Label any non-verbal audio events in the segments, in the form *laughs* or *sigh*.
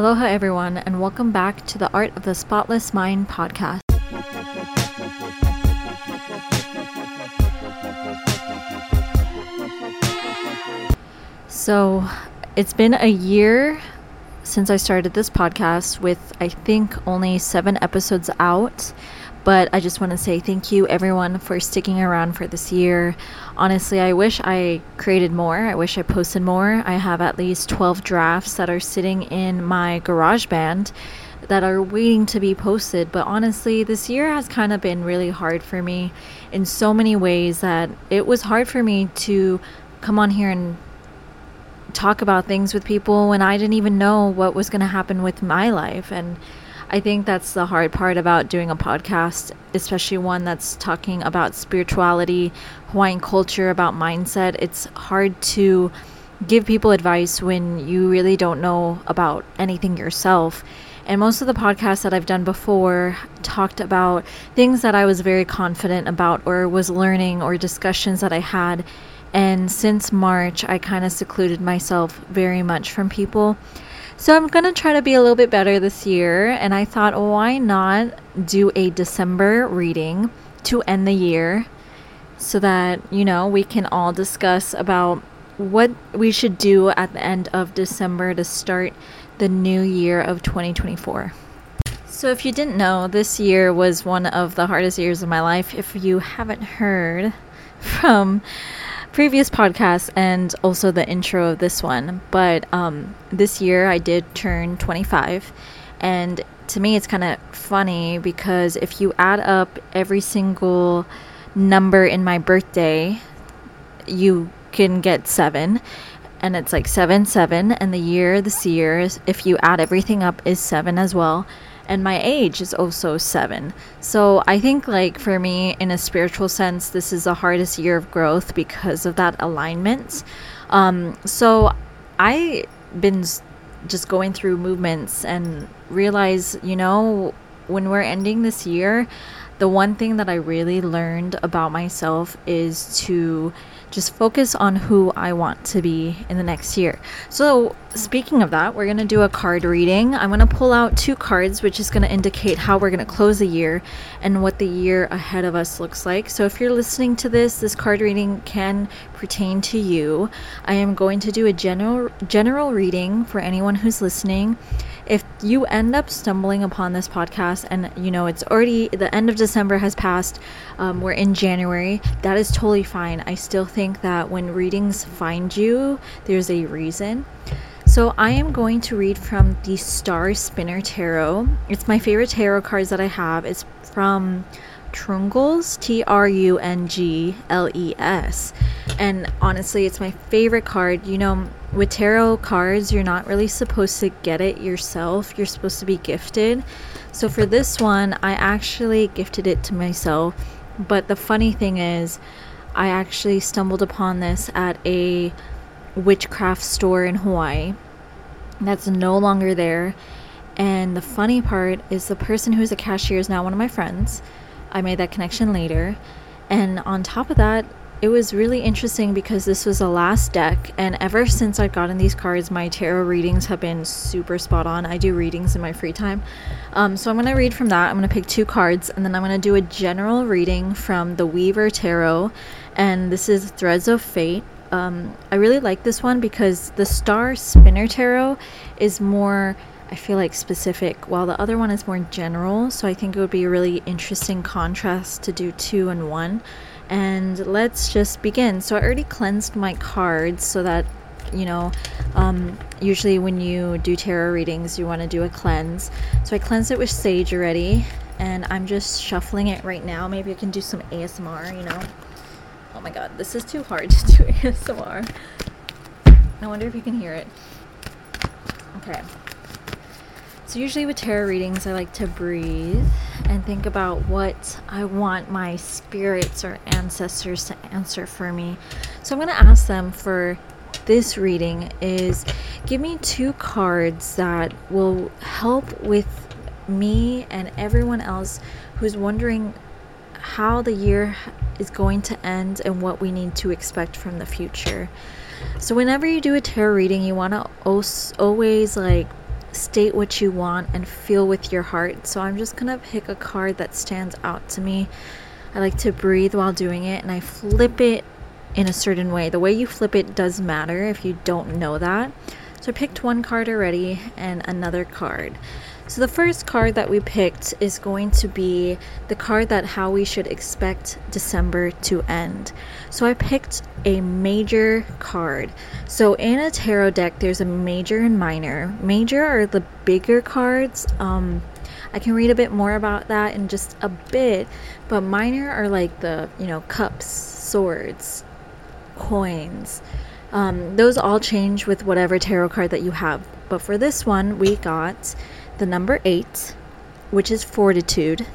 Aloha, everyone, and welcome back to the Art of the Spotless Mind podcast. So, it's been a year since I started this podcast with, I think, only seven episodes out. But I just want to say thank you, everyone, for sticking around for this year. Honestly, I wish I created more. I wish I posted more. I have at least 12 drafts that are sitting in my GarageBand that are waiting to be posted. But honestly, this year has kind of been really hard for me in so many ways that it was hard for me to come on here and talk about things with people when I didn't even know what was going to happen with my life. And I think that's the hard part about doing a podcast, especially one that's talking about spirituality, Hawaiian culture, about mindset. It's hard to give people advice when you really don't know about anything yourself. And most of the podcasts that I've done before talked about things that I was very confident about or was learning or discussions that I had. And since March, I kind of secluded myself very much from people. So I'm going to try to be a little bit better this year. And I thought, why not do a December reading to end the year so that, you know, we can all discuss about what we should do at the end of December to start the new year of 2024. So, if you didn't know, this year was one of the hardest years of my life. If you haven't heard *laughs* from previous podcast and also the intro of this one. But um, this year I did turn 25. And to me, it's kind of funny because if you add up every single number in my birthday, you can get seven. And it's like seven, seven. And the year, this year, if you add everything up, is seven as well and my age is also seven. So I think, like, for me, in a spiritual sense, this is the hardest year of growth because of that alignment. Um, so I've been just going through movements and realize, you know, when we're ending this year, the one thing that I really learned about myself is to just focus on who I want to be in the next year. So, speaking of that, we're going to do a card reading. I'm going to pull out two cards, which is going to indicate how we're going to close the year and what the year ahead of us looks like. So, if you're listening to this, this card reading can pertain to you. I am going to do a general general reading for anyone who's listening. If you end up stumbling upon this podcast and you know it's already the end of December has passed, um, we're in January, that is totally fine. I still think that when readings find you, there's a reason. So I am going to read from the Star Spinner Tarot. It's my favorite tarot cards that I have. It's from Trungles, T R U N G L E S. And honestly, it's my favorite card. You know, with tarot cards, you're not really supposed to get it yourself, you're supposed to be gifted. So for this one, I actually gifted it to myself. But the funny thing is, I actually stumbled upon this at a witchcraft store in Hawaii that's no longer there. And the funny part is the person who's a cashier is now one of my friends. I made that connection later. And on top of that, it was really interesting because this was the last deck, and ever since I've gotten these cards, my tarot readings have been super spot on. I do readings in my free time. Um, so I'm going to read from that. I'm going to pick two cards, and then I'm going to do a general reading from the Weaver Tarot, and this is Threads of Fate. Um, I really like this one because the Star Spinner Tarot is more, I feel like, specific, while the other one is more general. So I think it would be a really interesting contrast to do two and one. And let's just begin. So I already cleansed my cards so that you know um, usually when you do tarot readings you want to do a cleanse so i cleansed it with sage already and i'm just shuffling it right now maybe i can do some asmr you know Oh my god, this is too hard to do *laughs* ASMR. I wonder if you can hear it. Okay. So, usually with tarot readings, I like to breathe and think about what I want my spirits or ancestors to answer for me. So, I'm going to ask them for this reading is give me two cards that will help with me and everyone else who's wondering how the year is going to end and what we need to expect from the future. So whenever you do a tarot reading, you want to always like state what you want and feel with your heart. So I'm just gonna pick a card that stands out to me. I like to breathe while doing it and I flip it in a certain way. The way you flip it does matter if you don't know that. So I picked one card already and another card. So the first card that we picked is going to be the card that how we should expect December to end. So I picked a major card. So in a tarot deck, there's a major and minor. Major are the bigger cards. Um, I can read a bit more about that in just a bit, but minor are like the, you know, cups, swords, coins. Um, those all change with whatever tarot card that you have. But for this one, we got the number eight, which is fortitude.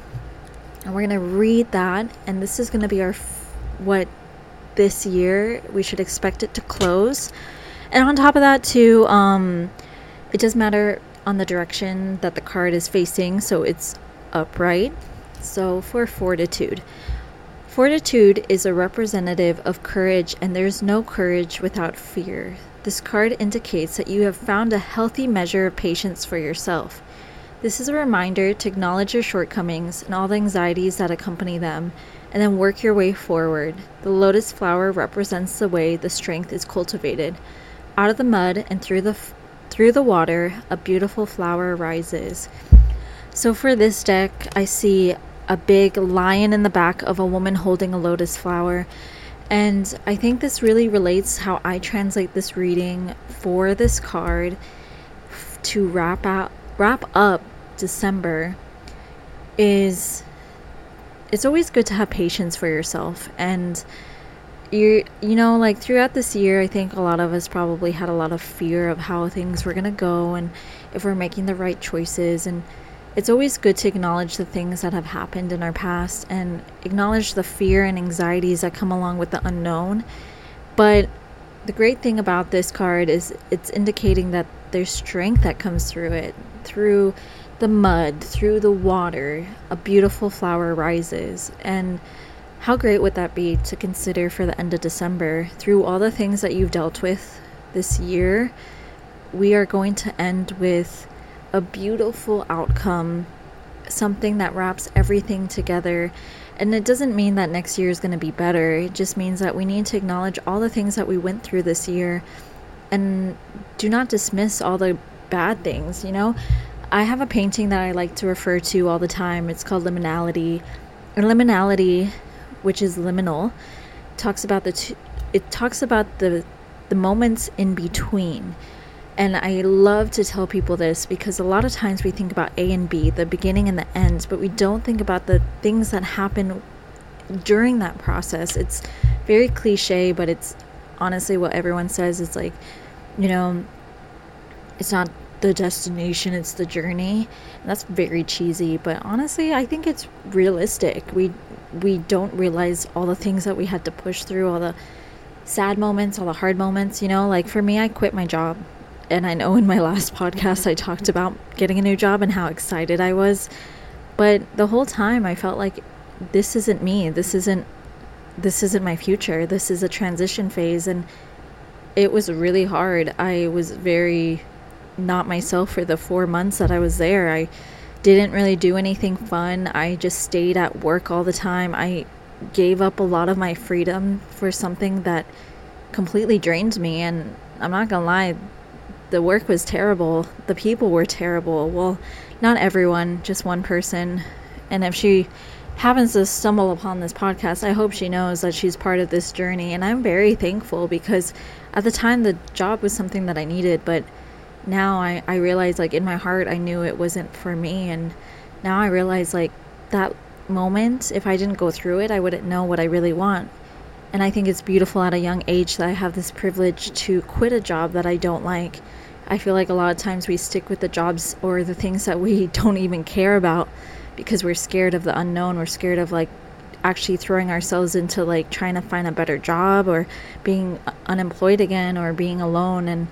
And we're going to read that. And this is going to be our, what this year we should expect it to close. And on top of that, too, um, it does matter on the direction that the card is facing. So it's upright. So for fortitude. Fortitude is a representative of courage, and there's no courage without fear. This card indicates that you have found a healthy measure of patience for yourself. This is a reminder to acknowledge your shortcomings and all the anxieties that accompany them, and then work your way forward. The lotus flower represents the way the strength is cultivated. Out of the mud and through the through the water, a beautiful flower rises. So for this deck, I see a big lion in the back of a woman holding a lotus flower. And I think this really relates how I translate this reading for this card to wrap out wrap up December is it's always good to have patience for yourself. And you you know like throughout this year I think a lot of us probably had a lot of fear of how things were going to go and if we're making the right choices. And it's always good to acknowledge the things that have happened in our past and acknowledge the fear and anxieties that come along with the unknown. But the great thing about this card is it's indicating that there's strength that comes through it through the mud, through the water, a beautiful flower rises. And how great would that be to consider for the end of December? Through all the things that you've dealt with this year, we are going to end with a beautiful outcome, something that wraps everything together. And it doesn't mean that next year is going to be better. It just means that we need to acknowledge all the things that we went through this year and do not dismiss all the bad things, you know? I have a painting that I like to refer to all the time. It's called Liminality. And liminality, which is liminal, talks about the t- it talks about the the moments in between. And I love to tell people this because a lot of times we think about A and B, the beginning and the ends, but we don't think about the things that happen during that process. It's very cliche, but it's honestly what everyone says. It's like, you know, it's not the destination, it's the journey. And that's very cheesy, but honestly, I think it's realistic. We we don't realize all the things that we had to push through, all the sad moments, all the hard moments, you know? Like for me, I quit my job. And I know in my last podcast I talked about getting a new job and how excited I was. But the whole time I felt like this isn't me. This isn't this isn't my future. This is a transition phase and it was really hard. I was very not myself for the four months that I was there. I didn't really do anything fun. I just stayed at work all the time. I gave up a lot of my freedom for something that completely drained me. And I'm not gonna lie, the work was terrible. The people were terrible. Well, not everyone, just one person. And if she happens to stumble upon this podcast, I hope she knows that she's part of this journey. And I'm very thankful because at the time the job was something that I needed, but now I, I realize like in my heart I knew it wasn't for me and now I realize like that moment if I didn't go through it I wouldn't know what I really want. And I think it's beautiful at a young age that I have this privilege to quit a job that I don't like. I feel like a lot of times we stick with the jobs or the things that we *laughs* don't even care about because we're scared of the unknown. We're scared of like actually throwing ourselves into like trying to find a better job or being unemployed again or being alone and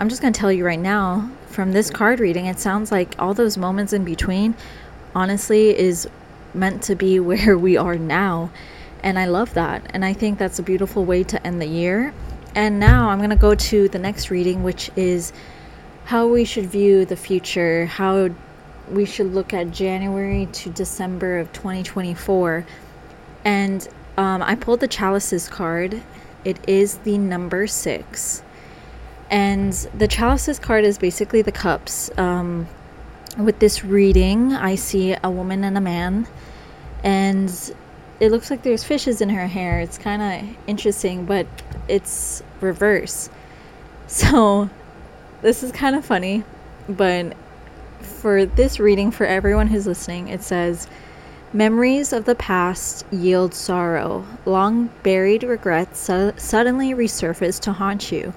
I'm just going to tell you right now from this card reading, it sounds like all those moments in between, honestly, is meant to be *laughs* where we are now. And I love that. And I think that's a beautiful way to end the year. And now I'm going to go to the next reading, which is how we should view the future, how we should look at January to December of 2024. And um, I pulled the chalices card. It is the number six. And the chalices card is basically the cups. Um, with this reading, I see a woman and a man, and it looks like there's fishes in her hair. It's kind of interesting, but it's reverse. *laughs* So, this is kind of funny, but for this reading, for everyone who's listening, it says, Memories of the past yield sorrow. Long buried regrets su- suddenly resurface to haunt you.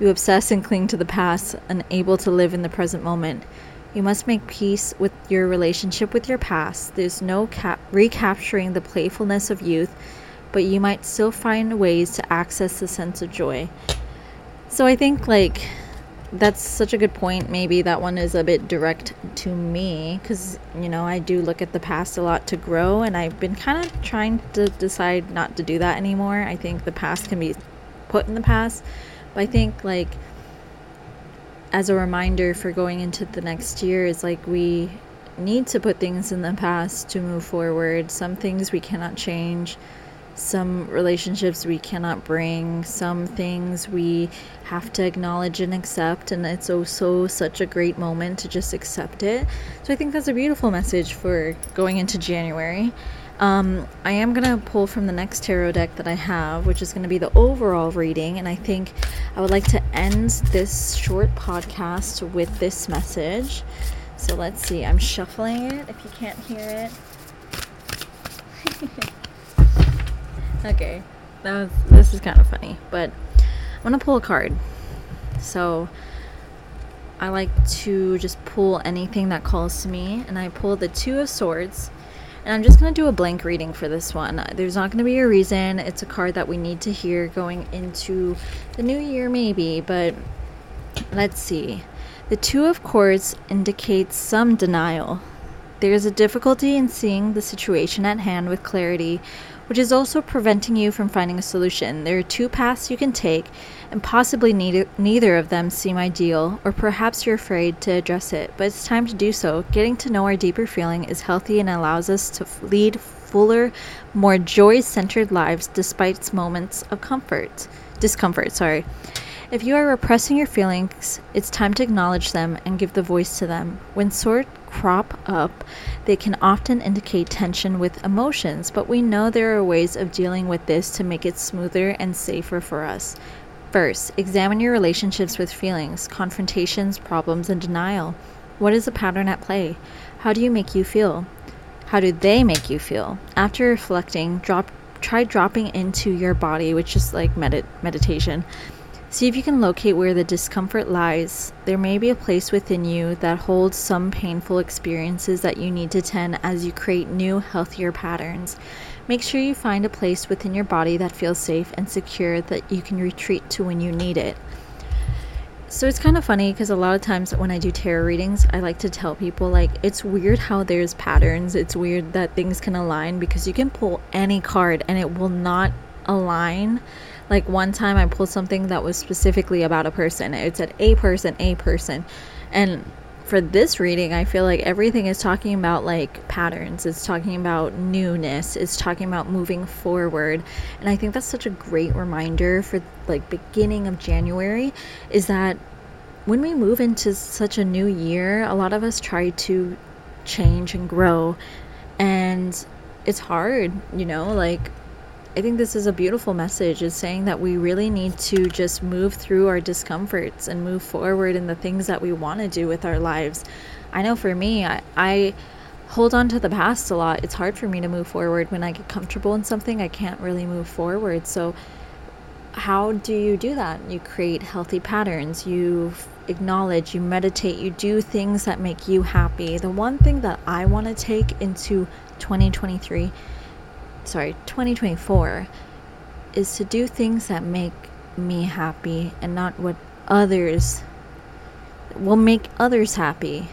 You obsess and cling to the past, unable to live in the present moment. You must make peace with your relationship with your past. There's no cap- recapturing the playfulness of youth, but you might still find ways to access the sense of joy. So I think, like, that's such a good point. Maybe that one is a bit direct to me because, you know, I do look at the past a lot to grow, and I've been kind of trying to decide not to do that anymore. I think the past can be put in the past, but I think, like, as a reminder for going into the next year is like we need to put things in the past to move forward. Some things we cannot change, some relationships we cannot bring, some things we have to acknowledge and accept. And it's also such a great moment to just accept it. So I think that's a beautiful message for going into January. Um, I am going to pull from the next tarot deck that I have, which is going to be the overall reading. And I think I would like to end this short podcast with this message. So let's see. I'm shuffling it if you can't hear it. *laughs* okay. That was, this is kind of funny, but I'm going to pull a card. So I like to just pull anything that calls to me, and I pull the Two of Swords and I'm just going to do a blank reading for this one. There's not going to be a reason. It's a card that we need to hear going into the new year, maybe, but let's see. The Two of Swords indicates some denial. There's a difficulty in seeing the situation at hand with clarity, which is also preventing you from finding a solution. There are two paths you can take, and possibly neither, neither of them seem ideal, or perhaps you're afraid to address it, but it's time to do so. Getting to know our deeper feeling is healthy and allows us to lead fuller, more joy centered lives despite moments of comfort. Discomfort, sorry. If you are repressing your feelings, it's time to acknowledge them and give the voice to them. When sort crop up, they can often indicate tension with emotions, but we know there are ways of dealing with this to make it smoother and safer for us. First, examine your relationships with feelings, confrontations, problems, and denial. What is the pattern at play? How do you make you feel? How do they make you feel? After reflecting, drop try dropping into your body, which is like medit- meditation. See if you can locate where the discomfort lies. There may be a place within you that holds some painful experiences that you need to tend as you create new, healthier patterns. Make sure you find a place within your body that feels safe and secure that you can retreat to when you need it. So it's kind of funny because a lot of times when I do tarot readings, I like to tell people like it's weird how there's patterns. It's weird that things can align because you can pull any card and it will not align like one time I pulled something that was specifically about a person. It said a person, a person. And for this reading, I feel like everything is talking about like patterns. It's talking about newness. It's talking about moving forward. And I think that's such a great reminder for like beginning of January is that when we move into such a new year, a lot of us try to change and grow. And it's hard, you know, like I think this is a beautiful message is saying that we really need to just move through our discomforts and move forward in the things that we want to do with our lives. I know for me, I, I hold on to the past a lot. It's hard for me to move forward when I get comfortable in something. I can't really move forward. So how do you do that? You create healthy patterns. You acknowledge, you meditate, you do things that make you happy. The one thing that I want to take into 2023 sorry, 2024 is to do things that make me happy and not what others will make others happy.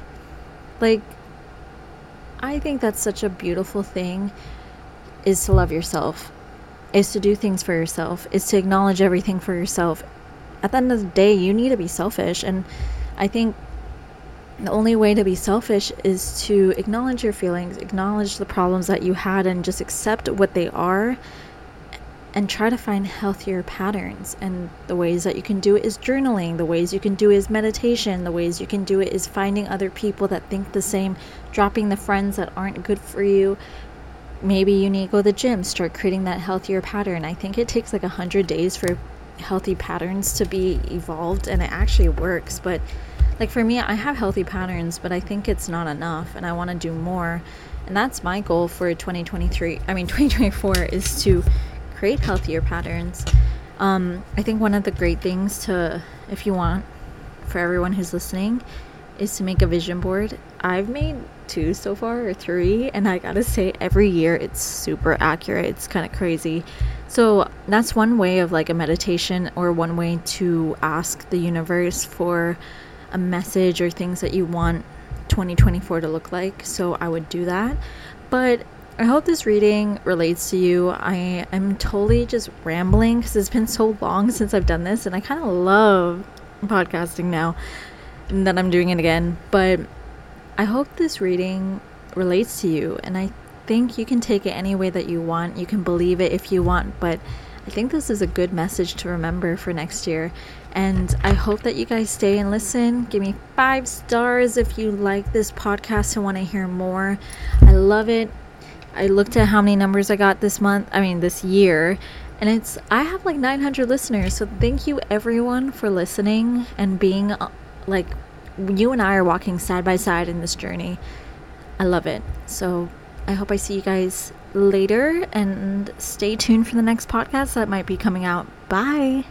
Like, I think that's such a beautiful thing is to love yourself, is to do things for yourself, is to acknowledge everything for yourself. At the end of the day, you need to be selfish. And I think the only way to be selfish is to acknowledge your feelings, acknowledge the problems that you had, and just accept what they are and try to find healthier patterns. And the ways that you can do it is journaling, the ways you can do it is meditation, the ways you can do it is finding other people that think the same, dropping the friends that aren't good for you. Maybe you need to go to the gym, start creating that healthier pattern. I think it takes like a hundred days for healthy patterns to be evolved, and it actually works. But like for me, I have healthy patterns, but I think it's not enough, and I want to do more. And that's my goal for 2023. I mean, *laughs* 2024 is to create healthier patterns. Um, I think one of the great things to, if you want, for everyone who's listening, is to make a vision board. I've made two so far or three, and I gotta say, every year it's super accurate. It's kind of crazy. So that's one way of like a meditation, or one way to ask the universe for a message or things that you want 2024 to look like. So I would do that. But I hope this reading relates to you. I am totally just rambling because it's been so long since I've done this, and I kind of love podcasting now and that I'm doing it again. But I hope this reading relates to you, and I think you can take it any way that you want. You can believe it if you want, but I think this is a good message to remember for next year. And I hope that you guys stay and listen. Give me five stars if you like this podcast and want to hear more. I love it. I looked at how many numbers I got this month, I mean, this year, and it's, I have like 900 listeners. So thank you everyone for listening and being uh, like, you and I are walking side by side in this journey. I love it. So I hope I see you guys later and stay tuned for the next podcast that might be coming out. Bye.